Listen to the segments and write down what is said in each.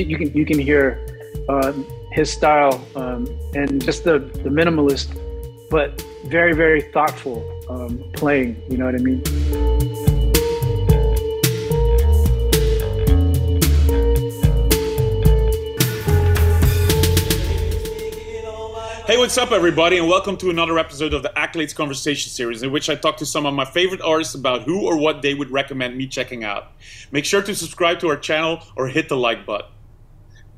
You can you can hear uh, his style um, and just the the minimalist, but very very thoughtful um, playing. You know what I mean? Hey, what's up, everybody, and welcome to another episode of the Accolades Conversation series, in which I talk to some of my favorite artists about who or what they would recommend me checking out. Make sure to subscribe to our channel or hit the like button.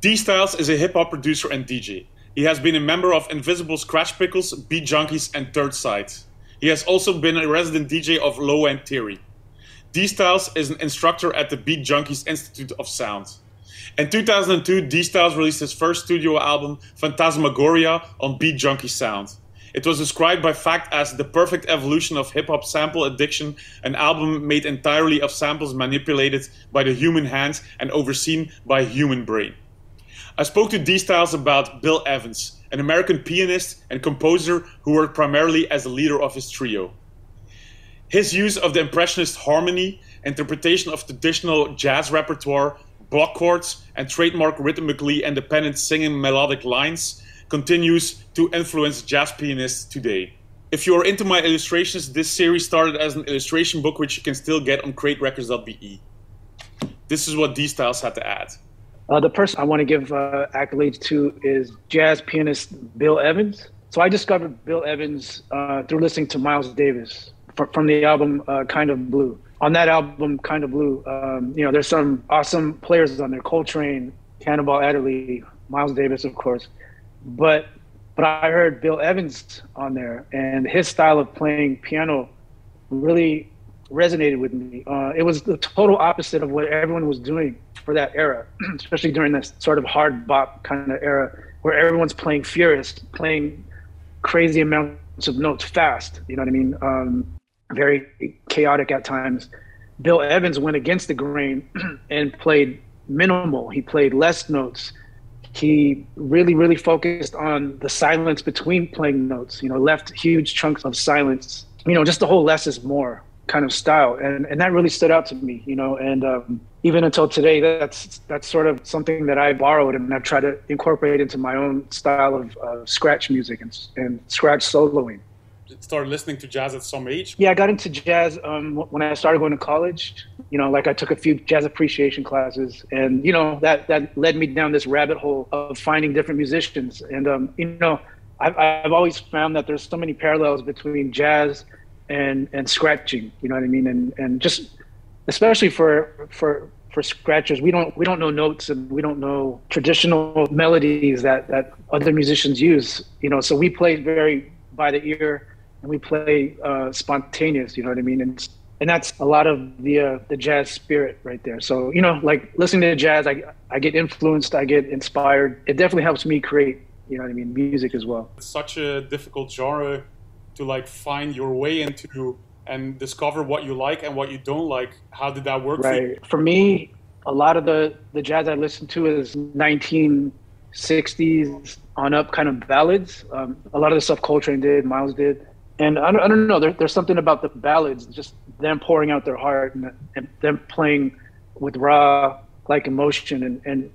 D Styles is a hip hop producer and DJ. He has been a member of Invisible Skratch Piklz, Beat Junkies, and Third Side. He has also been a resident DJ of Low End Theory. D Styles is an instructor at the Beat Junkies Institute of Sound. In 2002, D Styles released his first studio album, Phantasmagoria, on Beat Junkie Sound. It was described by Fact as the perfect evolution of hip hop sample addiction, an album made entirely of samples manipulated by the human hands and overseen by human brain. I spoke to D Styles about Bill Evans, an American pianist and composer who worked primarily as the leader of his trio. His use of the impressionist harmony, interpretation of traditional jazz repertoire, block chords, and trademark rhythmically independent singing melodic lines continues to influence jazz pianists today. If you are into my illustrations, this series started as an illustration book which you can still get on craterecords.be. This is what D Styles had to add. Uh, the person I want to give uh, accolades to is jazz pianist Bill Evans. So I discovered Bill Evans uh, through listening to Miles Davis from the album uh, Kind of Blue. On that album, Kind of Blue, um, you know, there's some awesome players on there: Coltrane, Cannonball Adderley, Miles Davis, of course. But but I heard Bill Evans on there, and his style of playing piano really resonated with me. Uh, it was the total opposite of what everyone was doing for that era, especially during this sort of hard bop kind of era where everyone's playing furious, playing crazy amounts of notes fast. You know what I mean? Um, very chaotic at times. Bill Evans went against the grain and played minimal. He played less notes. He really, really focused on the silence between playing notes. You know, left huge chunks of silence. You know, just the whole less is more kind of style, and and that really stood out to me. You know, and um, even until today, that's that's sort of something that I borrowed and I've tried to incorporate into my own style of uh, scratch music and and scratch soloing. Started listening to jazz at some age. Yeah, I got into jazz um, when I started going to college. You know, like I took a few jazz appreciation classes, and you know that that led me down this rabbit hole of finding different musicians. And um, you know, I've I've always found that there's so many parallels between jazz and and scratching. You know what I mean? And and just especially for for for scratchers, we don't we don't know notes and we don't know traditional melodies that that other musicians use. You know, so we play very by the ear and we play uh, spontaneous. You know what I mean? And and that's a lot of the uh, the jazz spirit right there. So you know, like listening to jazz, I I get influenced, I get inspired. It definitely helps me create. You know what I mean? Music as well. It's such a difficult genre to like find your way into and discover what you like and what you don't like. How did that work right. for, for me, a lot of the, the jazz I listen to is 1960s on up kind of ballads. Um, a lot of the stuff Coltrane did, Miles did. And I don't, I don't know, there, there's something about the ballads, just them pouring out their heart and, and them playing with raw like emotion and, and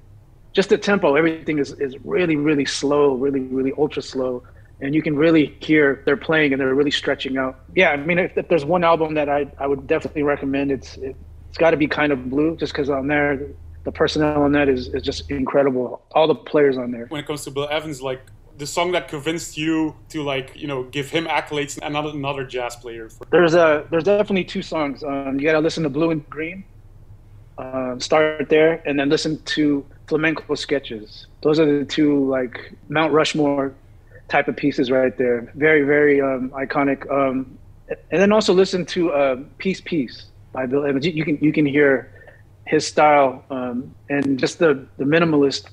just the tempo, everything is, is really, really slow, really, really ultra slow and you can really hear they're playing and they're really stretching out. Yeah, I mean, if, if there's one album that I, I would definitely recommend, it's it, has got to be kind of blue, just because on there the personnel on that is, is just incredible. All the players on there. When it comes to Bill Evans, like the song that convinced you to like you know give him accolades, another another jazz player. For- There's a there's definitely two songs. Um, you got to listen to Blue and Green. Uh, start there, and then listen to Flamenco Sketches. Those are the two like Mount Rushmore type of pieces right there. Very, very um, iconic. Um, and then also listen to uh, "Peace Piece" by Bill Evans. You, can you can hear his style um, and just the the minimalist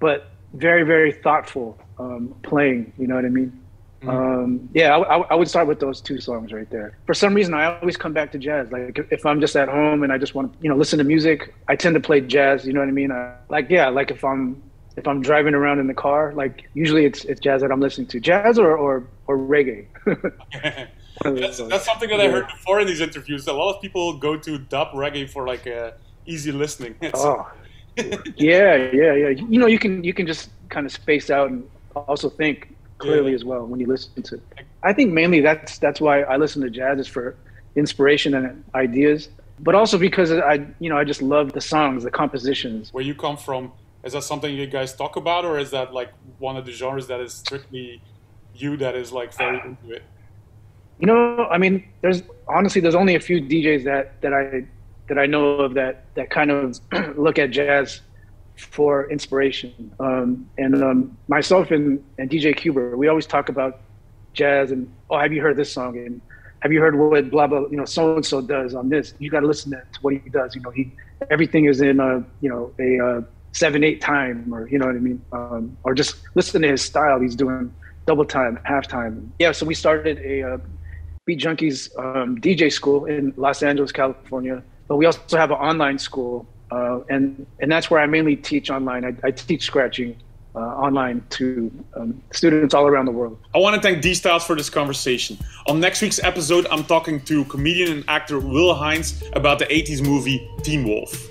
but very very thoughtful um, playing. You know what I mean? Mm-hmm. Um, yeah, I, I, would start with those two songs right there. For some reason, I always come back to jazz. Like if I'm just at home and I just want to, you know, listen to music, I tend to play jazz. You know what I mean? I, like yeah, like if I'm if I'm driving around in the car, like usually it's it's jazz that I'm listening to, jazz or or, or reggae. that's, that's something that I heard before in these interviews. A lot of people go to dub reggae for like uh, easy listening. oh, yeah, yeah, yeah. You know, you can you can just kind of space out and also think clearly yeah. as well when you listen to. It. I think mainly that's that's why I listen to jazz is for inspiration and ideas, but also because I you know I just love the songs, the compositions. Where you come from, is that something you guys talk about, or is that like one of the genres that is strictly you that is like very uh, into it? You know, I mean, there's honestly there's only a few DJs that that I that I know of that that kind of look at jazz for inspiration. Um, and um, myself and, and DJ Qbert, we always talk about jazz and oh, have you heard this song? And have you heard what blah blah you know so and so does on this? You got to listen to what he does. You know, he everything is in a you know a, a seven eight time or you know what I mean, um, or just listen to his style. He's doing double time, half time. Yeah, so we started a uh, Beat Junkies um, DJ school in Los Angeles, California. But we also have an online school uh, and and that's where I mainly teach online. I, I teach scratching uh, online to um, students all around the world. I want to thank D Styles for this conversation. On next week's episode, I'm talking to comedian and actor Will Hines about the 80s movie Teen Wolf.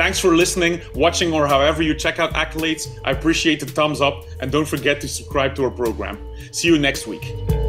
Thanks for listening, watching, or however you check out accolades. I appreciate the thumbs up, and don't forget to subscribe to our program. See you next week.